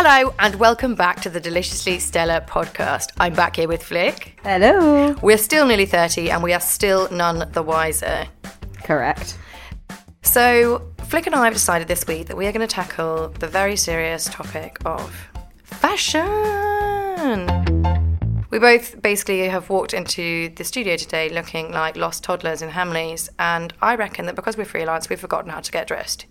Hello and welcome back to the Deliciously Stella podcast. I'm back here with Flick. Hello. We're still nearly 30 and we are still none the wiser. Correct. So, Flick and I have decided this week that we are going to tackle the very serious topic of fashion. We both basically have walked into the studio today looking like lost toddlers in Hamleys, and I reckon that because we're freelance, we've forgotten how to get dressed.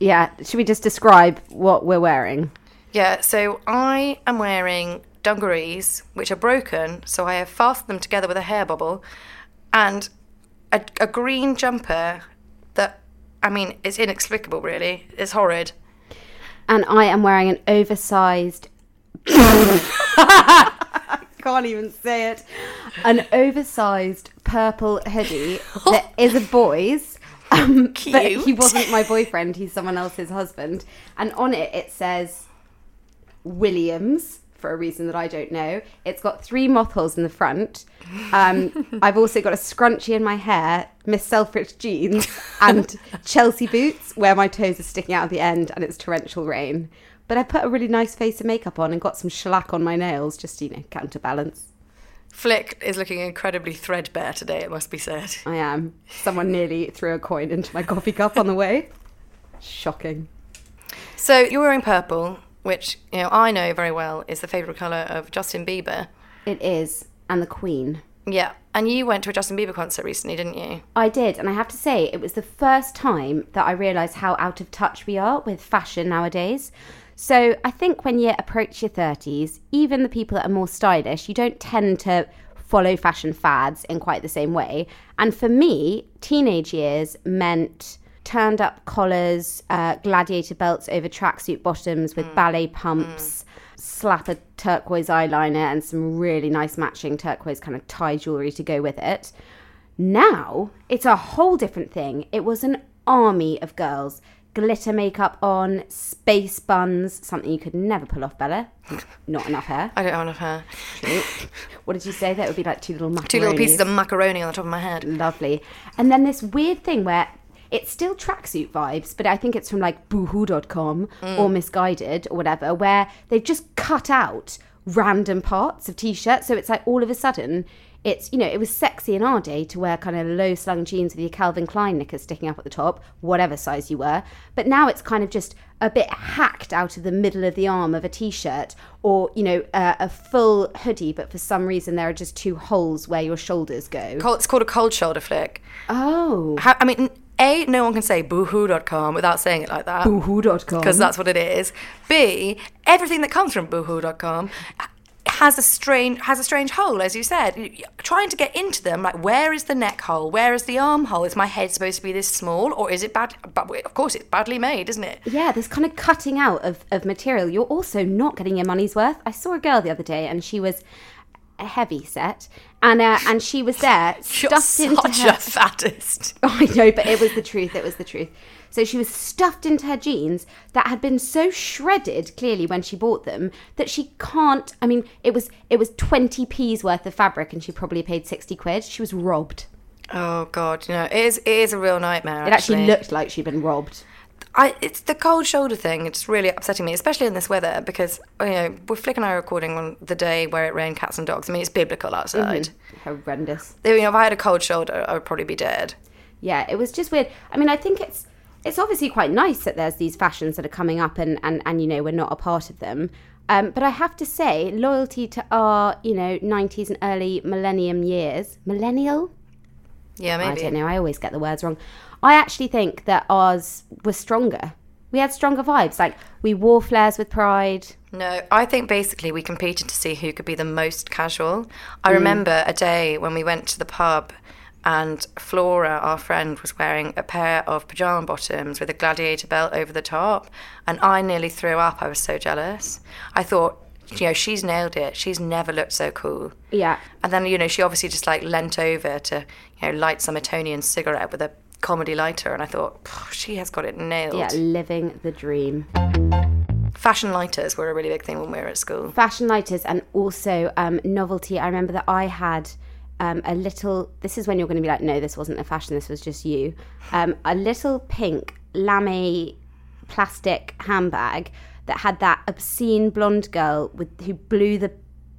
Yeah. Should we just describe what we're wearing? Yeah, so I am wearing dungarees, which are broken, so I have fastened them together with a hair bubble, and a, a green jumper that, I mean, it's inexplicable, really. It's horrid. And I am wearing an oversized. I can't even say it. An oversized purple hoodie that is a boy's. Um, But he wasn't my boyfriend. He's someone else's husband. And on it, it says Williams for a reason that I don't know. It's got three moth holes in the front. Um, I've also got a scrunchie in my hair, Miss Selfridge jeans, and Chelsea boots where my toes are sticking out at the end and it's torrential rain. But I put a really nice face of makeup on and got some shellac on my nails just to, you know, counterbalance. Flick is looking incredibly threadbare today, it must be said. I am. Someone nearly threw a coin into my coffee cup on the way. Shocking. So you're wearing purple, which, you know, I know very well is the favourite colour of Justin Bieber. It is. And the Queen. Yeah, and you went to a Justin Bieber concert recently, didn't you? I did, and I have to say, it was the first time that I realised how out of touch we are with fashion nowadays. So I think when you approach your 30s, even the people that are more stylish, you don't tend to follow fashion fads in quite the same way. And for me, teenage years meant turned up collars, uh, gladiator belts over tracksuit bottoms with ballet pumps, slap a turquoise eyeliner, and some really nice matching turquoise kind of tie jewelry to go with it. Now it's a whole different thing. It was an army of girls. Glitter makeup on, space buns, something you could never pull off, Bella. Not enough hair. I don't have enough hair. What did you say? That would be like two little macaronis. Two little pieces of macaroni on the top of my head. Lovely. And then this weird thing where it's still tracksuit vibes, but I think it's from like boohoo.com or Missguided or whatever, where they've just cut out random parts of t shirts. So it's like all of a sudden, it's, you know, it was sexy in our day to wear kind of low slung jeans with your Calvin Klein knickers sticking up at the top, whatever size you were. But now it's kind of just a bit hacked out of the middle of the arm of a t shirt or, you know, uh, a full hoodie, but for some reason there are just two holes where your shoulders go. It's called a cold shoulder flick. Oh. How, I mean, A, no one can say boohoo.com without saying it like that. Boohoo.com. Because that's what it is. B, everything that comes from boohoo.com has a strange has a strange hole, as you said. Trying to get into them, like where is the neck hole? Where is the arm hole? Is my head supposed to be this small, or is it bad? But of course, it's badly made, isn't it? Yeah, this kind of cutting out of, of material. You're also not getting your money's worth. I saw a girl the other day and she was a heavy set and uh, and she was there You're stuffed into such her a fattest. I know, but it was the truth. It was the truth. So she was stuffed into her jeans that had been so shredded clearly when she bought them that she can't. I mean, it was it was twenty p's worth of fabric, and she probably paid sixty quid. She was robbed. Oh God, you know, it is it is a real nightmare. It actually looked like she'd been robbed. I, it's the cold shoulder thing. It's really upsetting me, especially in this weather, because you know we're Flick and I recording on the day where it rained cats and dogs. I mean, it's biblical outside. Horrendous. You know, if I had a cold shoulder, I would probably be dead. Yeah, it was just weird. I mean, I think it's it's obviously quite nice that there's these fashions that are coming up and, and, and you know, we're not a part of them. Um, but I have to say, loyalty to our, you know, 90s and early millennium years, millennial? Yeah, maybe. I don't know, I always get the words wrong. I actually think that ours was stronger. We had stronger vibes. Like, we wore flares with pride. No, I think basically we competed to see who could be the most casual. I Mm. remember a day when we went to the pub and Flora, our friend, was wearing a pair of pajama bottoms with a gladiator belt over the top. And I nearly threw up. I was so jealous. I thought, you know, she's nailed it. She's never looked so cool. Yeah. And then, you know, she obviously just like leant over to, you know, light some Etonian cigarette with a comedy lighter. And I thought, she has got it nailed. Yeah, living the dream. Fashion lighters were a really big thing when we were at school. fashion lighters and also um, novelty. I remember that I had um, a little. This is when you're going to be like, no, this wasn't a fashion. This was just you. Um, a little pink lame plastic handbag that had that obscene blonde girl with who blew the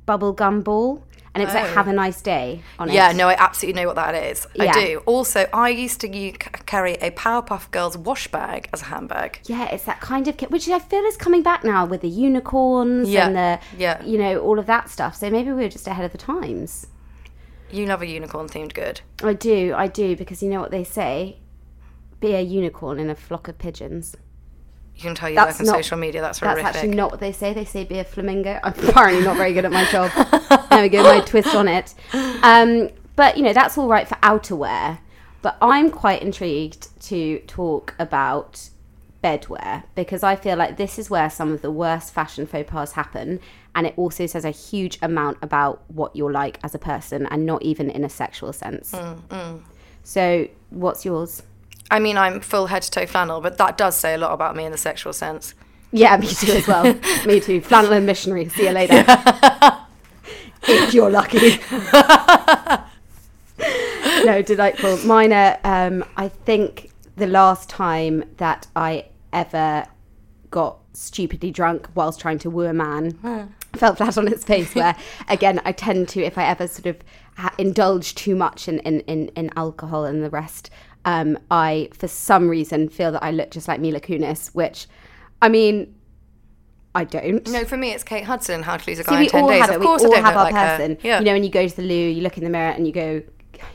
bubble gum ball, and it was like "Have a oh. nice day" on it. Yeah, no, I absolutely know what that is. I do. Also, I used to carry a Powerpuff Girls wash bag as a handbag. Yeah, it's that kind of kit, which I feel is coming back now with the unicorns Yeah, and the, yeah. you know, all of that stuff. So maybe we were just ahead of the times. You love a unicorn themed good. I do, I do, because you know what they say: be a unicorn in a flock of pigeons. You can tell you That's work on not- social media. That's That's horrific. That's actually not what they say. They say be a flamingo. I'm apparently not very good at my job. there we go, my twist on it. Um, but you know that's all right for outerwear. But I'm quite intrigued to talk about bedwear because I feel like this is where some of the worst fashion faux pas happen, and it also says a huge amount about what you're like as a person, and not even in a sexual sense. Mm, So, what's yours? I mean, I'm full head to toe flannel, but that does say a lot about me in the sexual sense. Yeah, me too as well. me too. Flannel and missionary. See you later. if you're lucky. no, delightful. Mine are, um, I think the last time that I ever got stupidly drunk whilst trying to woo a man fell flat on its face where again i tend to if i ever sort of ha- indulge too much in, in, in, in alcohol and the rest um, i for some reason feel that i look just like mila kunis which i mean i don't No, for me, it's Kate Hudson. How to lose a See, guy we in ten all days. have Of it. We all I don't have our like person. Yeah. You know, when you go to the loo, you look in the mirror and you go,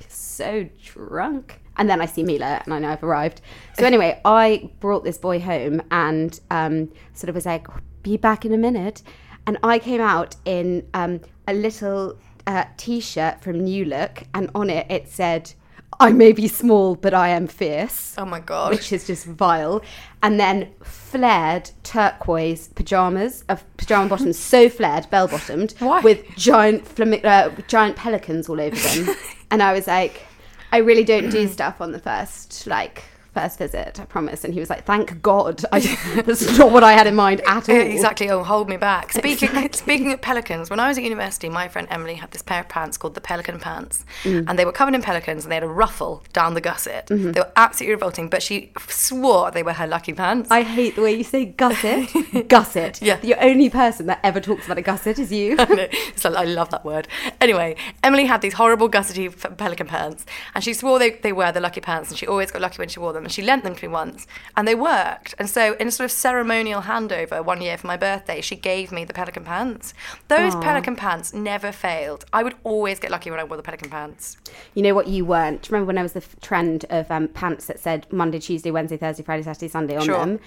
so drunk. And then I see Mila and I know I've arrived. So anyway, I brought this boy home and um, sort of was like, be back in a minute. And I came out in um, a little uh, t-shirt from New Look and on it it said, I may be small, but I am fierce oh my god. which is just vile, and then flared turquoise pajamas of pajama bottoms, so flared, bell bottomed, with giant flami- uh, giant pelicans all over them. and I was like, I really don't do stuff on the first like first visit, I promise. And he was like, Thank God, I, that's not what I had in mind at all. Exactly. Oh, hold me back. Speaking speaking of pelicans, when I was at university, my friend Emily had this pair of pants called the Pelican pants, Mm. and they were covered in pelicans, and they had a ruffle down the gusset. Mm-hmm. They were absolutely revolting, but she swore they were her lucky pants. I hate the way you say gusset. gusset. Yeah. The only person that ever talks about a gusset is you. It's like- I love that word. Anyway, Emily had these horrible gussety pelican pants, and she swore they, they were the lucky pants, and she always got lucky when she wore them. And she lent them to me once, and they worked. And so, in a sort of ceremonial handover one year for my birthday, she gave me the pelican pants. Those pelican pants never failed. I would always get lucky when I wore the pelican pants. You know what you weren't? Do you remember when there was the f- trend of um, pants that said Monday, Tuesday, Wednesday, Thursday, Friday, Saturday, Sunday on Sure. them?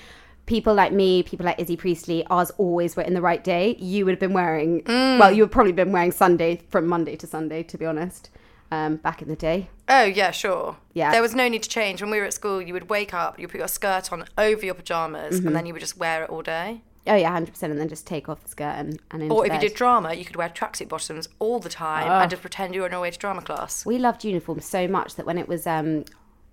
People like me, people like Izzy Priestley, ours always were in the right day. You would have been wearing, Mm. well, you would probably been wearing Sunday from Monday to Sunday, to be honest, um, back in the day. Oh yeah, sure. Yeah. There was no need to change. When we were at school, you would wake up, you put your skirt on over your pajamas, and then you would just wear it all day. Oh, yeah, 100%. And then just take off the skirt and, and Or if you did drama, you could wear tracksuit bottoms all the time and just pretend you were on your way to drama class. We loved uniforms so much that when it was um,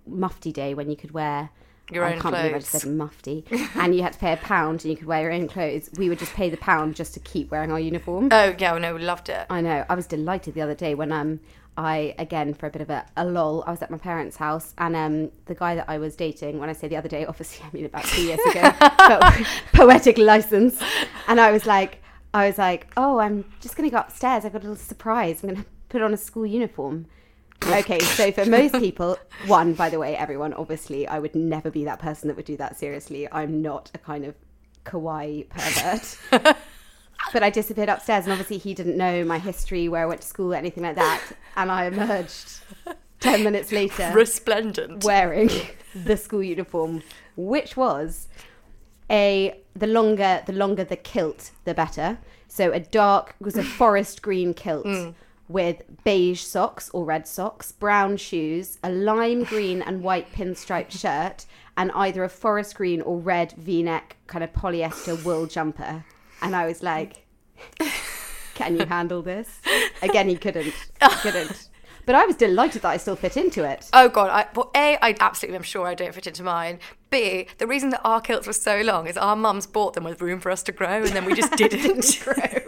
mufti day, when you could wear Your I own can't believe I just clothes. said mufti, and you had to pay a pound and you could wear your own clothes. We would just pay the pound just to keep wearing our uniform. Oh yeah, no, we loved it. I know. I was delighted the other day when um I again for a bit of a, a lull. I was at my parents' house and um the guy that I was dating. When I say the other day, obviously I mean about two years ago, but poetic license. And I was like, I was like, oh, I'm just gonna go upstairs. I've got a little surprise. I'm gonna put on a school uniform. Okay, so for most people, one, by the way, everyone, obviously, I would never be that person that would do that seriously. I'm not a kind of kawaii pervert. But I disappeared upstairs, and obviously, he didn't know my history, where I went to school, anything like that. And I emerged 10 minutes later Resplendent. wearing the school uniform, which was a the longer the longer the kilt, the better. So a dark was a forest green kilt mm. with beige socks or red socks, brown shoes, a lime green and white pinstriped shirt, and either a forest green or red V-neck kind of polyester wool jumper. And I was like, "Can you handle this?" Again, he couldn't. He couldn't. But I was delighted that I still fit into it. Oh god, I, well, A, I absolutely am sure I don't fit into mine. B, the reason that our kilts were so long is our mums bought them with room for us to grow and then we just didn't grow.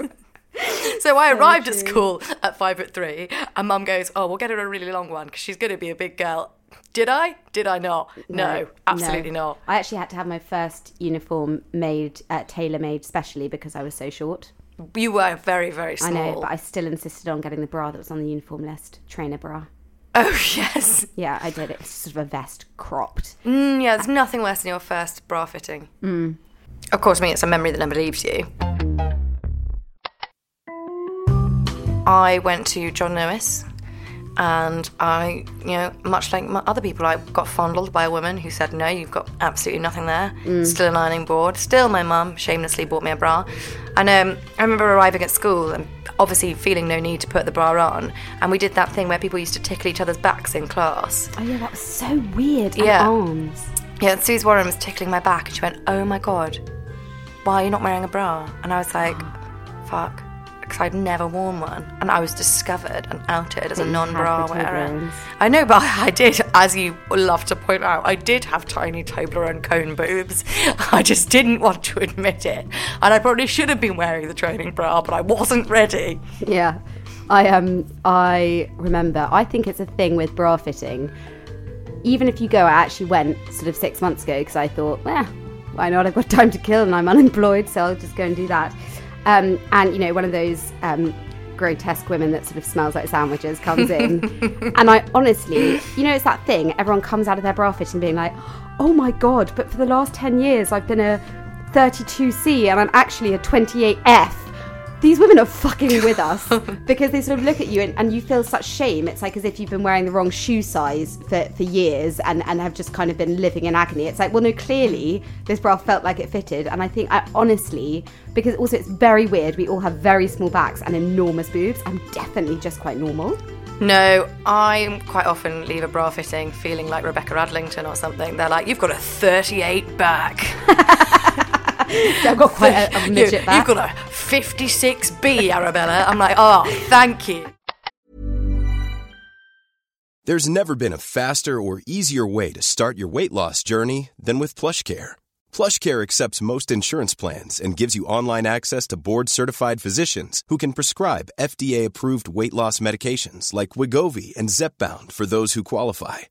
So I arrived at school at five foot three, and mum goes, "Oh, we'll get her a really long one because she's going to be a big girl." Did I? Did I not? No, absolutely no. not. I actually had to have my first uniform made, uh, tailor made specially because I was so short. You were very, very small. I know, but I still insisted on getting the bra that was on the uniform list, trainer bra. Oh yes. Yeah, I did. It's sort of a vest cropped. Mm, yeah, there's nothing worse than your first bra fitting. Mm. Of course, I mean it's a memory that never leaves you. I went to John Lewis, and I, you know, much like other people, I got fondled by a woman who said, "No, you've got absolutely nothing there. Still an ironing board. Still, my mum shamelessly bought me a bra." And um, I remember arriving at school and obviously feeling no need to put the bra on, and we did that thing where people used to tickle each other's backs in class. Oh yeah, that was so weird. And Yeah. arms. Yeah, and Suze Warren was tickling my back and she went, Oh my god, why are you not wearing a bra? And I was like, Fuck. Because I'd never worn one. And I was discovered and outed as a non bra wearer. Toblerones. I know, but I did, as you love to point out, I did have tiny Toblerone cone boobs. I just didn't want to admit it. And I probably should have been wearing the training bra, but I wasn't ready. Yeah. I um I remember I think it's a thing with bra fitting. Even if you go, I actually went sort of six months ago because I thought, well, why not? I've got time to kill and I'm unemployed, so I'll just go and do that. Um, and you know, one of those um, grotesque women that sort of smells like sandwiches comes in, and I honestly, you know, it's that thing. Everyone comes out of their bra fitting being like, oh my god, but for the last ten years I've been a 32C and I'm actually a 28F these women are fucking with us because they sort of look at you and, and you feel such shame. It's like as if you've been wearing the wrong shoe size for, for years and, and have just kind of been living in agony. It's like, well, no, clearly this bra felt like it fitted. And I think, I honestly, because also it's very weird, we all have very small backs and enormous boobs. I'm definitely just quite normal. No, I quite often leave a bra fitting feeling like Rebecca Adlington or something. They're like, You've got a 38 back. I've got quite a, a You, midget back. You've got a 56B, Arabella. I'm like, oh, thank you. There's never been a faster or easier way to start your weight loss journey than with Plush PlushCare. PlushCare accepts most insurance plans and gives you online access to board-certified physicians who can prescribe FDA-approved weight loss medications like Wegovy and Zepbound for those who qualify.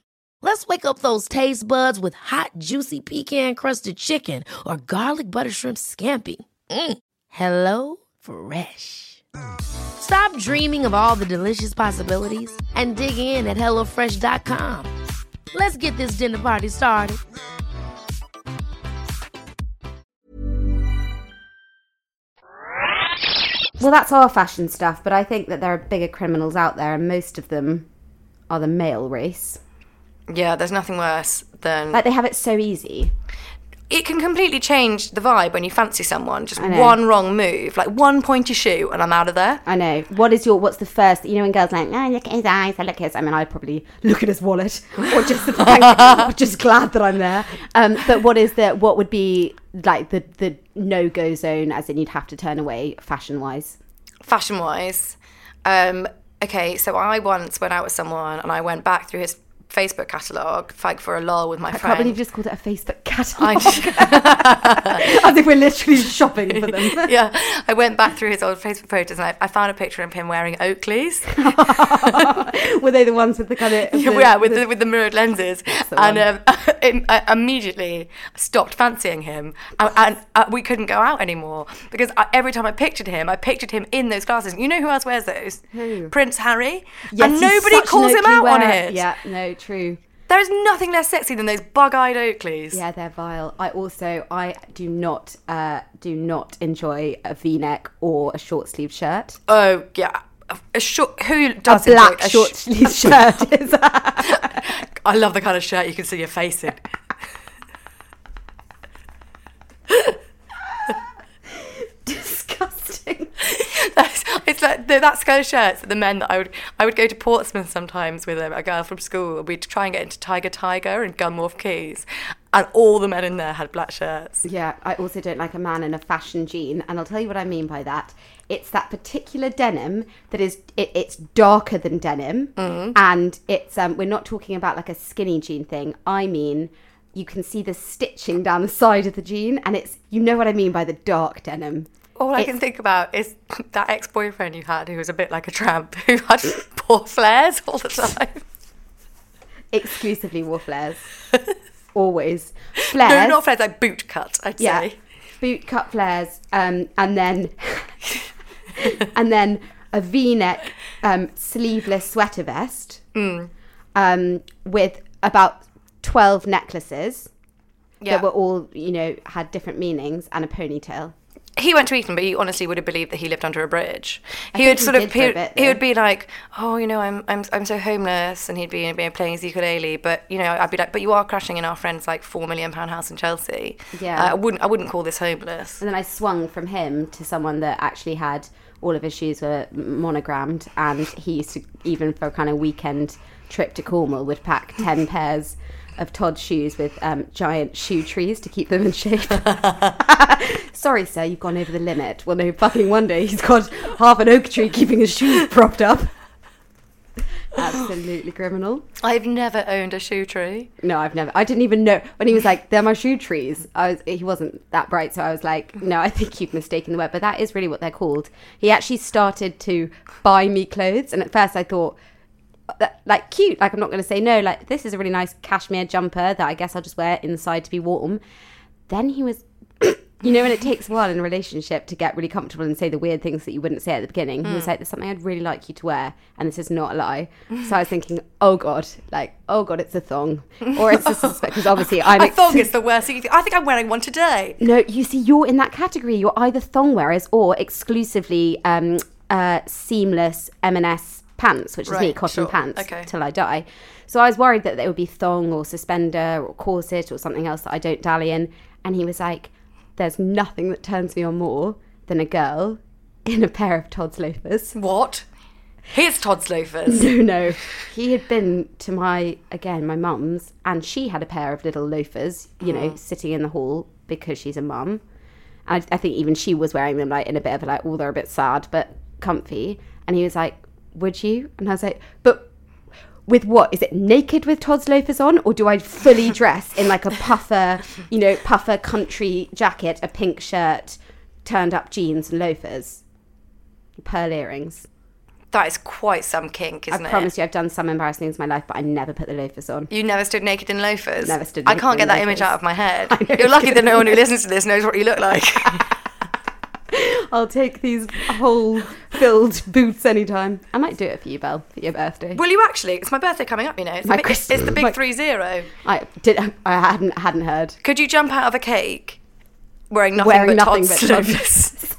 Let's wake up those taste buds with hot, juicy pecan-crusted chicken or garlic butter shrimp scampi. Mm. Hello Fresh. Stop dreaming of all the delicious possibilities and dig in at HelloFresh.com. Let's get this dinner party started. Well, that's our fashion stuff, but I think that there are bigger criminals out there, and most of them are the male race. Yeah, there's nothing worse than. Like, they have it so easy. It can completely change the vibe when you fancy someone. Just know. one wrong move, like one pointy shoe, and I'm out of there. I know. What is your, what's the first, you know, when girls are like, oh, look at his eyes, I look at his, I mean, I'd probably look at his wallet, or just, like, just glad that I'm there. Um, but what is the, what would be, like, the, the no-go zone, as in you'd have to turn away, fashion-wise? fashion wise, um, okay, so I once went out with someone and I went back through his Facebook catalogue, like for a lull with my I friend. can't believe you just called it a Facebook catalogue. I think we're literally shopping for them. yeah, I went back through his old Facebook photos and I, I found a picture of him wearing Oakleys. Were they the ones with the kind of yeah, with the, with the mirrored lenses, and um, im- I immediately stopped fancying him, and, and uh, we couldn't go out anymore because I, every time I pictured him, I pictured him in those glasses. You know who else wears those? Who? Prince Harry. Yes, and nobody calls him out on it. Yeah, no, true. There is nothing less sexy than those bug-eyed Oakleys. Yeah, they're vile. I also I do not uh, do not enjoy a V-neck or a short sleeve shirt. Oh yeah. A- A short, who A does black enjoy a sh- short sleeve shirt is I love the kind of shirt you can see your face in. disgusting. That's, it's like the, that's kind of shirts that the men that I would I would go to Portsmouth sometimes with a, a girl from school. and We'd try and get into Tiger Tiger and Gunwharf Quays, and all the men in there had black shirts. Yeah, I also don't like a man in a fashion jean, and I'll tell you what I mean by that. It's that particular denim that is it, it's darker than denim, Mm-hmm. and it's um we're not talking about like a skinny jean thing. I mean, you can see the stitching down the side of the jean, and it's you know what I mean by the dark denim. All I It's- can think about is that ex-boyfriend you had who was a bit like a tramp who had poor flares all the time. exclusively wore flares. Always flares. No, not flares, like boot cut. I'd yeah, say. boot cut flares, um, and then and then a V-neck um, sleeveless sweater vest Mm. um, with about twelve necklaces Yeah. that were all you know had different meanings and a ponytail. He went to Eton, but you honestly would have believed that he lived under a bridge. He would he sort of he, would- bit, he would be like, "Oh, you know, I'm I'm I'm so homeless," and he'd be, be playing his ukulele. But you know, I'd be like, "But you are crashing in our friend's like four million pound house in Chelsea." Yeah. uh, I wouldn't I wouldn't call this homeless. And then I swung from him to someone that actually had all of his shoes were monogrammed, and he used to even for a kind of weekend trip to Cornwall would pack ten pairs of Tod's shoes with um, giant shoe trees to keep them in shape. Sorry, sir, you've gone over the limit. Well, no fucking wonder he's got half an oak tree keeping his shoes propped up. Absolutely criminal. I've never owned a shoe tree. No, I've never. I didn't even know when he was like, "They're my shoe trees." I was. He wasn't that bright, so I was like, "No, I think you've mistaken the word." But that is really what they're called. He actually started to buy me clothes, and at first I thought, that, like, cute. Like, I'm not going to say no. Like, this is a really nice cashmere jumper that I guess I'll just wear inside to be warm. Then he was. You know, when it takes a while in a relationship to get really comfortable and say the weird things that you wouldn't say at the beginning, he was like, There's something I'd really like you to wear, and this is not a lie. So I was thinking, Oh God, like, oh God, it's a thong. Or it's a suspect, because obviously I'm. I ex- thought it's the worst. thing you think- I think I'm wearing one today. no, you see, you're in that category. You're either thong wearers or exclusively um, uh, seamless M&S pants, which is me, cotton sure. pants, Okay. till I die. So I was worried that they would be thong or suspender or corset or something else that I don't dally in. And he was like, "There's nothing that turns me on more than a girl in a pair of Tod's loafers." What? Here's Tod's loafers. No, no. He had been to my, again, my mum's, and she had a pair of little loafers, you know, uh-huh. sitting in the hall because she's a mum. I, I think even she was wearing them, like, in a bit of a, like, oh, they're a bit sad, but comfy. And he was like, would you? And I was like, but with what? Is it naked with Tod's loafers on, or do I fully dress in like a puffer, you know, puffer country jacket, a pink shirt, turned up jeans and loafers, pearl earrings? That is quite some kink, I isn't it? I promise you, I've done some embarrassing things in my life, but I never put the loafers on. You never stood naked in loafers. Never stood I can't get that image out of my head. You're lucky that no one who listens to this knows what you look like. I'll take these whole filled boots anytime. I might do it for you, Belle, for your birthday. Will you actually? It's my birthday coming up. You know, it's, My the, big, it's the big my- three zero. I did. I hadn't hadn't heard. Could you jump out of a cake wearing nothing Wearing but nothing Tod's but?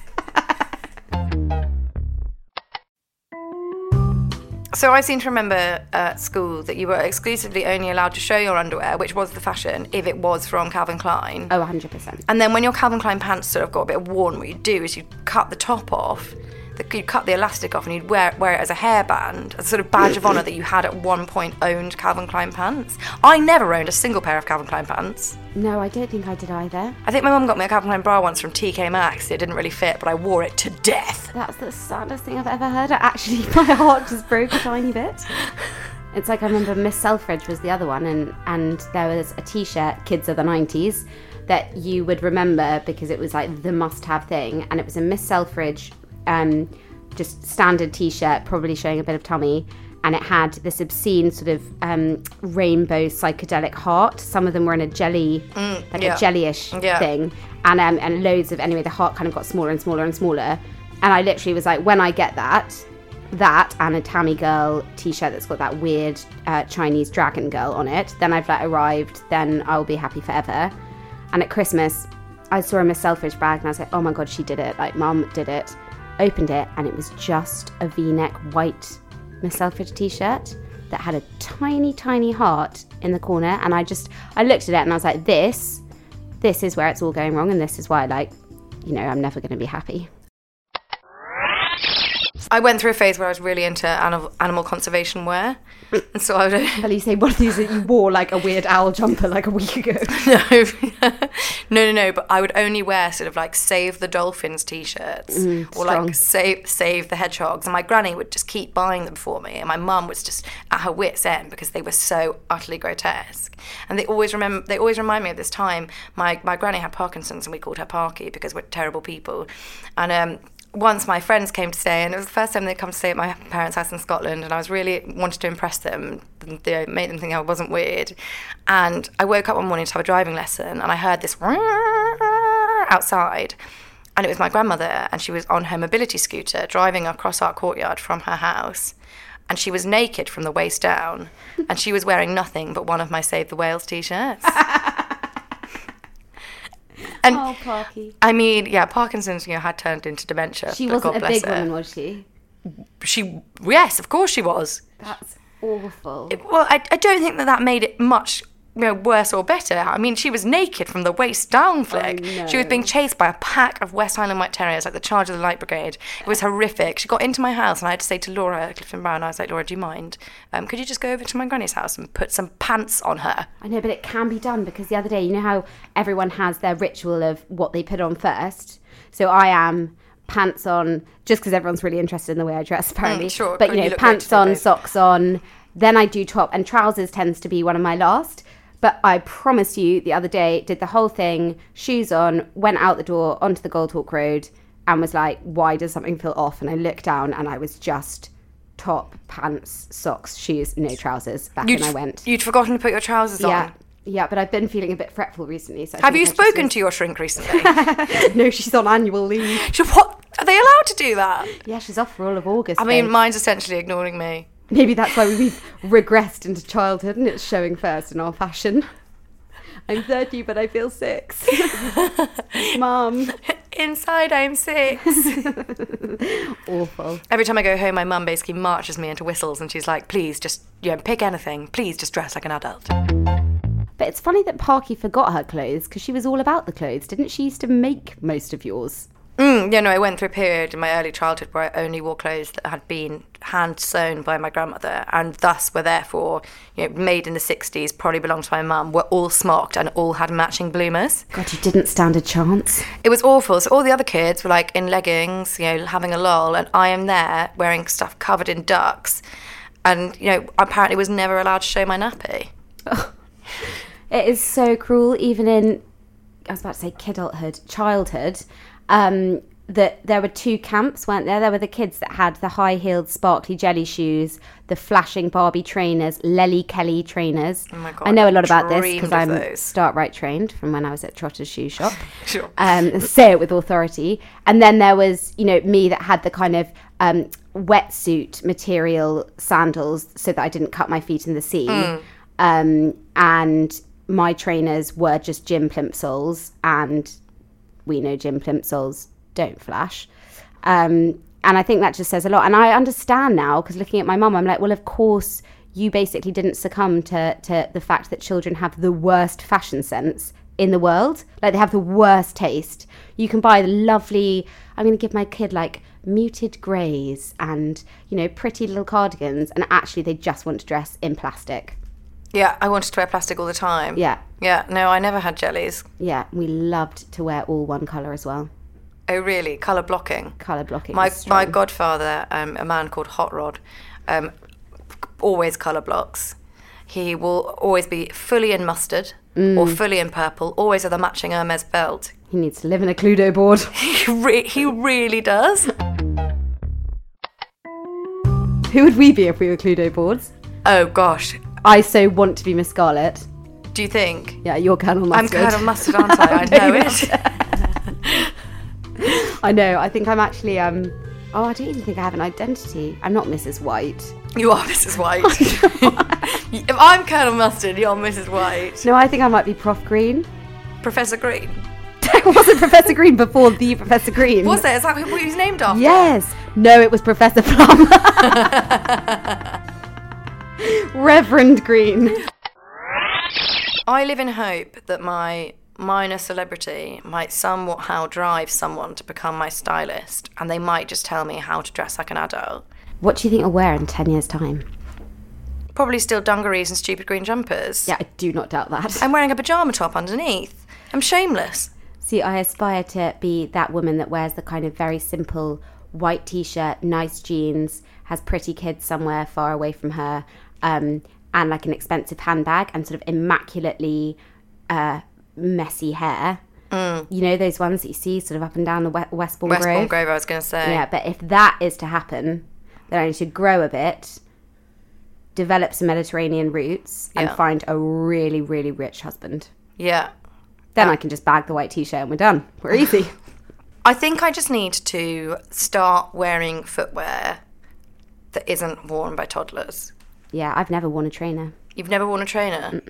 So I seem to remember at school that you were exclusively only allowed to show your underwear, which was the fashion, if it was from Calvin Klein. Oh, 100 percent. And then when your Calvin Klein pants sort of got a bit worn, what you'd do is you'd cut the top off, the, you'd cut the elastic off, and you'd wear, wear it as a hairband, as a sort of badge of honour that you had at one point owned Calvin Klein pants. I never owned a single pair of Calvin Klein pants. No, I don't think I did either. I think my mum got me a Calvin Klein bra once from TK Maxx. It didn't really fit, but I wore it to death. That's the saddest thing I've ever heard. Actually, my heart just broke a tiny bit. It's like I remember Miss Selfridge was the other one, and and there was a T-shirt, "Kids of the '90s," that you would remember because it was like the must-have thing, and it was a Miss Selfridge, um, just standard T-shirt, probably showing a bit of tummy, and it had this obscene sort of um, rainbow psychedelic heart. Some of them were in a jelly, like yeah. a jellyish Yeah. thing, and um, and loads of anyway. The heart kind of got smaller and smaller and smaller, and I literally was like, when I get that, that and a Tammy Girl t-shirt that's got that weird uh, Chinese dragon girl on it, then I've like arrived. Then I'll be happy forever. And at Christmas, I saw him a Selfridge bag, and I was like, oh my god, she did it! Like, mum did it. Opened it, and it was just a V-neck white Miss Selfridge t-shirt that had a tiny, tiny heart in the corner. And I just, I looked at it, and I was like, this, this is where it's all going wrong, and this is why, like, you know, I'm never going to be happy. I went through a phase where I was really into animal, animal conservation wear. And so I would. Well, you say one of these that you wore like a weird owl jumper like a week ago. no, no, no, no. But I would only wear sort of like save the dolphins t-shirts or Mm, strong. like save save the hedgehogs. And my granny would just keep buying them for me, and my mum was just at her wits' end because they were so utterly grotesque. And they always remember. They always remind me of this time. My my granny had Parkinson's, and we called her Parky because we're terrible people. And um, once my friends came to stay, and it was the first time they'd come to stay at my parents' house in Scotland, and I was really wanted to impress them, know, make them think I wasn't weird. And I woke up one morning to have a driving lesson, and I heard this outside, and it was my grandmother, and she was on her mobility scooter driving across our courtyard from her house. And she was naked from the waist down, and she was wearing nothing but one of my Save the Whales t-shirts. and Oh, Parky. I mean, yeah, Parkinson's, you know, had turned into dementia. She wasn't a big her. woman, was she? She, yes, of course she was. That's awful. Well, I, I don't think that that made it much you know, worse or better. I mean, she was naked from the waist down, Flick. She was being chased by a pack of West Highland White Terriers, like the charge of the Light Brigade. It was horrific. She got into my house, and I had to say to Laura Clifton Brown, I was like, Laura, do you mind? Um, could you just go over to my granny's house and put some pants on her? I know, but it can be done because the other day, you know how everyone has their ritual of what they put on first. So I am pants on, just because everyone's really interested in the way I dress, apparently. Mm, sure, But you you know, great pants on, socks on. Then I do top, and trousers tends to be one of my last. But I promise you, the other day, did the whole thing, shoes on, went out the door onto the Goldhawk Road, and was like, "Why does something feel off?" And I looked down, and I was just top, pants, socks, shoes, no trousers. Back You'd, when I went. you'd forgotten to put your trousers Yeah, on. yeah, Yeah, but I've been feeling a bit fretful recently. So I Have you spoken was- to your shrink recently? No, she's on annual leave. She- what? Are they allowed to do that? Yeah, she's off for all of August. I mean, babe. mine's essentially ignoring me. Maybe that's why we've regressed into childhood, and it's showing first in our fashion. I'm 30, but I feel six. Mum, Inside, I'm six. awful. Every time I go home, my mum basically marches me into Whistles, and she's like, "Please, just you know, pick anything. Please, just dress like an adult." But it's funny that Parky forgot her clothes because she was all about the clothes, didn't she? Used to make most of yours. Mm, yeah, no, I went through a period in my early childhood where I only wore clothes that had been hand sewn by my grandmother, and thus were therefore, you know, made in the '60s, probably belonged to my mum. Were all smocked and all had matching bloomers. God, you didn't stand a chance. It was awful. So all the other kids were like in leggings, you know, having a lol, and I am there wearing stuff covered in ducks, and you know, apparently was never allowed to show my nappy. Oh, It is so cruel, even in I was about to say kidulthood, childhood. Um, that there were two camps, weren't there? There were the kids that had the high-heeled, sparkly jelly shoes, the flashing Barbie trainers, Lelli Kelly trainers. Oh my God, I know a lot about this because I'm those. start right trained from when I was at Trotter's Shoe Shop. Sure. Um, say it with authority. And then there was, you know, me that had the kind of um, wetsuit material sandals so that I didn't cut my feet in the sea. Um, and my trainers were just gym plimsolls, and we know gym plimsolls don't flash. Um, and I think that just says a lot. And I understand now because looking at my mum, I'm like, well, of course, you basically didn't succumb to, to the fact that children have the worst fashion sense in the world. Like they have the worst taste. You can buy the lovely, I'm going to give my kid like muted greys and, you know, pretty little cardigans. And actually, they just want to dress in plastic. Yeah, I wanted to wear plastic all the time. Yeah. Yeah, no, I never had jellies. Yeah. We loved to wear all one colour as well. Oh, really? Colour blocking. Colour blocking. My my godfather, um, a man called Hot Rod, um, always colour blocks. He will always be fully in mustard or fully in purple, always with a matching Hermes belt. He needs to live in a Cluedo board. He, re- he really does. Who would we be if we were Cluedo boards? Oh gosh, I so want to be Miss Scarlet. do you think? Yeah, you're Colonel Mustard. I'm of mustard, aren't I? I know it. I know. I think I'm actually. Um. Oh, I don't even think I have an identity. I'm not Mrs. White. You are Mrs. White. if I'm Colonel Mustard, you're Mrs. White. No, I think I might be Prof Green. Professor Green. Wasn't Professor Green before the Professor Green. Was there? Is that who he was named after? Yes. No, it was Professor Plum. Reverend Green. I live in hope that my minor celebrity might somewhat drive someone to become my stylist, and they might just tell me how to dress like an adult. What do you think I'll wear in 10 years' time? Probably still dungarees and stupid green jumpers. Yeah, I do not doubt that. I'm wearing a pajama top underneath. I'm shameless. See, I aspire to be that woman that wears the kind of very simple white t shirt, nice jeans, has pretty kids somewhere far away from her, um, and like an expensive handbag and sort of immaculately uh, messy hair. You know, those ones that you see sort of up and down the we- Westbourne, Grove? Westbourne Grove? Grove, I was going to say. Yeah, but if that is to happen, then I need to grow a bit, develop some Mediterranean roots, and find a really, really rich husband. Yeah. Then I can just bag the white t shirt and we're done. We're easy. I think I just need to start wearing footwear that isn't worn by toddlers. yeah, I've never worn a trainer. You've never worn a trainer?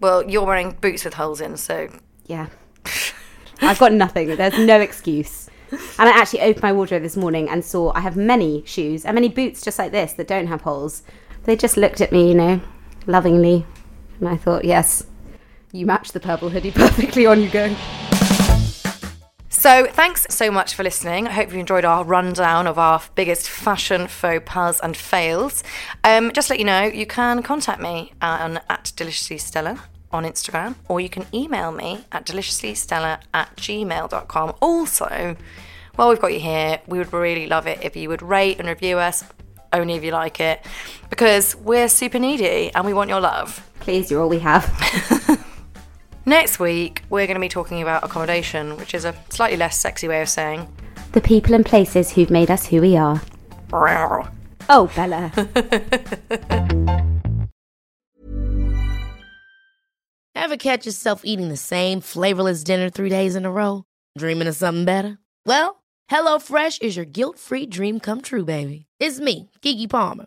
Well, you're wearing boots with holes in, so Yeah. I've got nothing. There's no excuse. And I actually opened my wardrobe this morning and saw I have many shoes and many boots just like this that don't have holes. They just looked at me, you know, lovingly. And I thought, yes, you match the purple hoodie perfectly. On you go. So, thanks so much for listening. I hope you enjoyed our rundown of our biggest fashion faux pas and fails. Um, just to let you know, you can contact me on, at Deliciously Stella on Instagram, or you can email me at deliciouslystella at gmail.com. Also, while we've got you here, we would really love it if you would rate and review us, only if you like it, because we're super needy and we want your love. Please, you're all we have. Next week, we're going to be talking about accommodation, which is a slightly less sexy way of saying. the people and places who've made us who we are. Oh, Bella. Ever catch yourself eating the same flavorless dinner three days in a row? Dreaming of something better? Well, HelloFresh is your guilt free dream come true, baby. It's me, Keke Palmer.